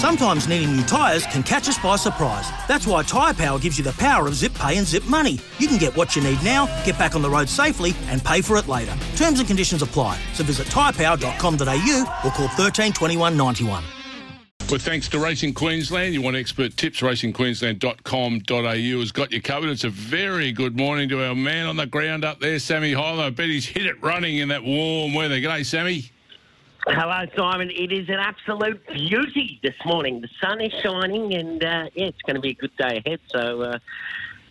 Sometimes needing new tyres can catch us by surprise. That's why Tyre Power gives you the power of zip pay and zip money. You can get what you need now, get back on the road safely, and pay for it later. Terms and conditions apply. So visit tyrepower.com.au or call 13 21 91. Well, thanks to Racing Queensland. You want expert tips, racingqueensland.com.au has got you covered. It's a very good morning to our man on the ground up there, Sammy Hylo. I bet he's hit it running in that warm weather. G'day, Sammy. Hello, Simon. It is an absolute beauty this morning. The sun is shining, and uh, yeah, it's going to be a good day ahead. So, uh,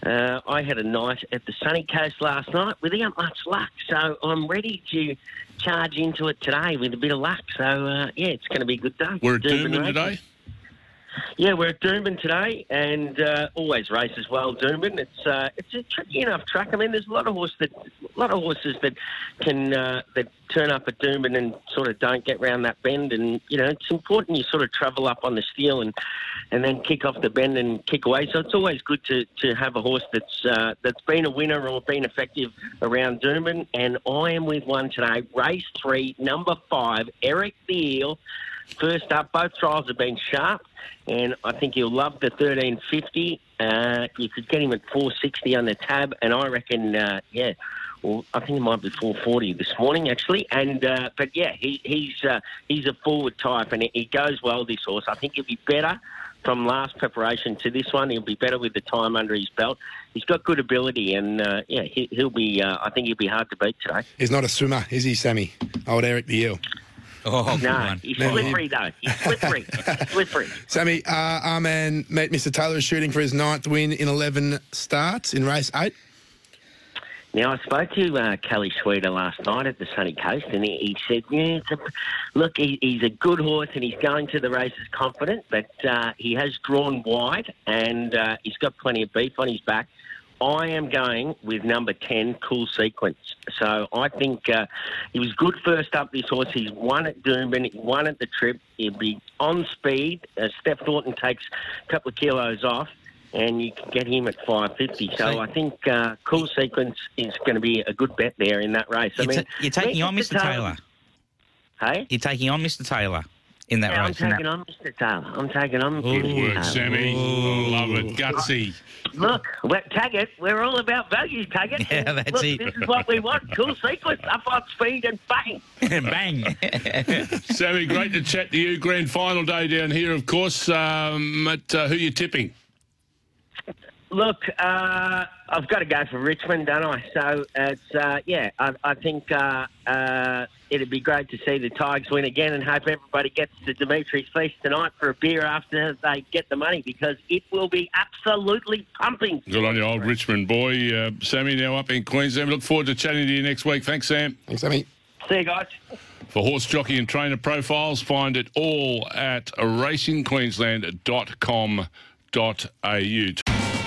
uh, I had a night at the sunny coast last night without much luck. So, I'm ready to charge into it today with a bit of luck. So, uh, yeah, it's going to be a good day. We're at races. today. Yeah, we're at Doomben today, and uh, always as well. Doomben, it's uh, it's a tricky enough track. I mean, there's a lot of horse that, a lot of horses that can uh, that turn up at Doomben and sort of don't get round that bend. And you know, it's important you sort of travel up on the steel and and then kick off the bend and kick away. So it's always good to, to have a horse that's uh, that's been a winner or been effective around Doomben. And I am with one today, race three, number five, Eric the Eel. First up, both trials have been sharp, and I think you'll love the 1350. Uh, you could get him at 460 on the tab, and I reckon, uh, yeah, well, I think it might be 440 this morning actually. And uh, but yeah, he, he's uh, he's a forward type, and he goes well. This horse, I think he'll be better from last preparation to this one. He'll be better with the time under his belt. He's got good ability, and uh, yeah, he, will be. Uh, I think he'll be hard to beat today. He's not a swimmer, is he, Sammy? Old Eric the Eel. Oh, No, he's slippery though. He's slippery, slippery. Sammy, uh, our man, mate, Mr. Taylor is shooting for his ninth win in 11 starts in race eight. Now, I spoke to uh, Kelly Schweida last night at the Sunny Coast, and he, he said, "Yeah, it's a, look, he, he's a good horse, and he's going to the races confident, but uh, he has drawn wide, and uh, he's got plenty of beef on his back." I am going with number 10, Cool Sequence. So I think uh, he was good first up, this horse. He's won at Doomben, he won at the trip. He'll be on speed. Uh, Steph Thornton takes a couple of kilos off. And you can get him at 550. So So- I think uh, Cool Sequence is going to be a good bet there in that race. I mean, you're taking on Mr. Taylor. Hey? You're taking on Mr. Taylor in that Yeah, I'm race. taking on Mr. Taylor. I'm taking on Good Mr. work, Taylor. Sammy. I love it. Gutsy. Look, we're, tag it. We're all about values, tag it. Yeah, that's Look, it. This is what we want. Cool sequence, up on speed and bang. Bang. Sammy, great to chat to you. Grand final day down here, of course. Um, at, uh, who you tipping? Look, uh, I've got to go for Richmond, don't I? So it's uh, yeah. I, I think uh, uh, it'd be great to see the Tigers win again, and hope everybody gets to Dimitri's feast tonight for a beer after they get the money because it will be absolutely pumping. Good on you, old Richmond boy. Uh, Sammy, now up in Queensland. Look forward to chatting to you next week. Thanks, Sam. Thanks, Sammy. See you guys. For horse jockey and trainer profiles, find it all at racingqueensland.com.au.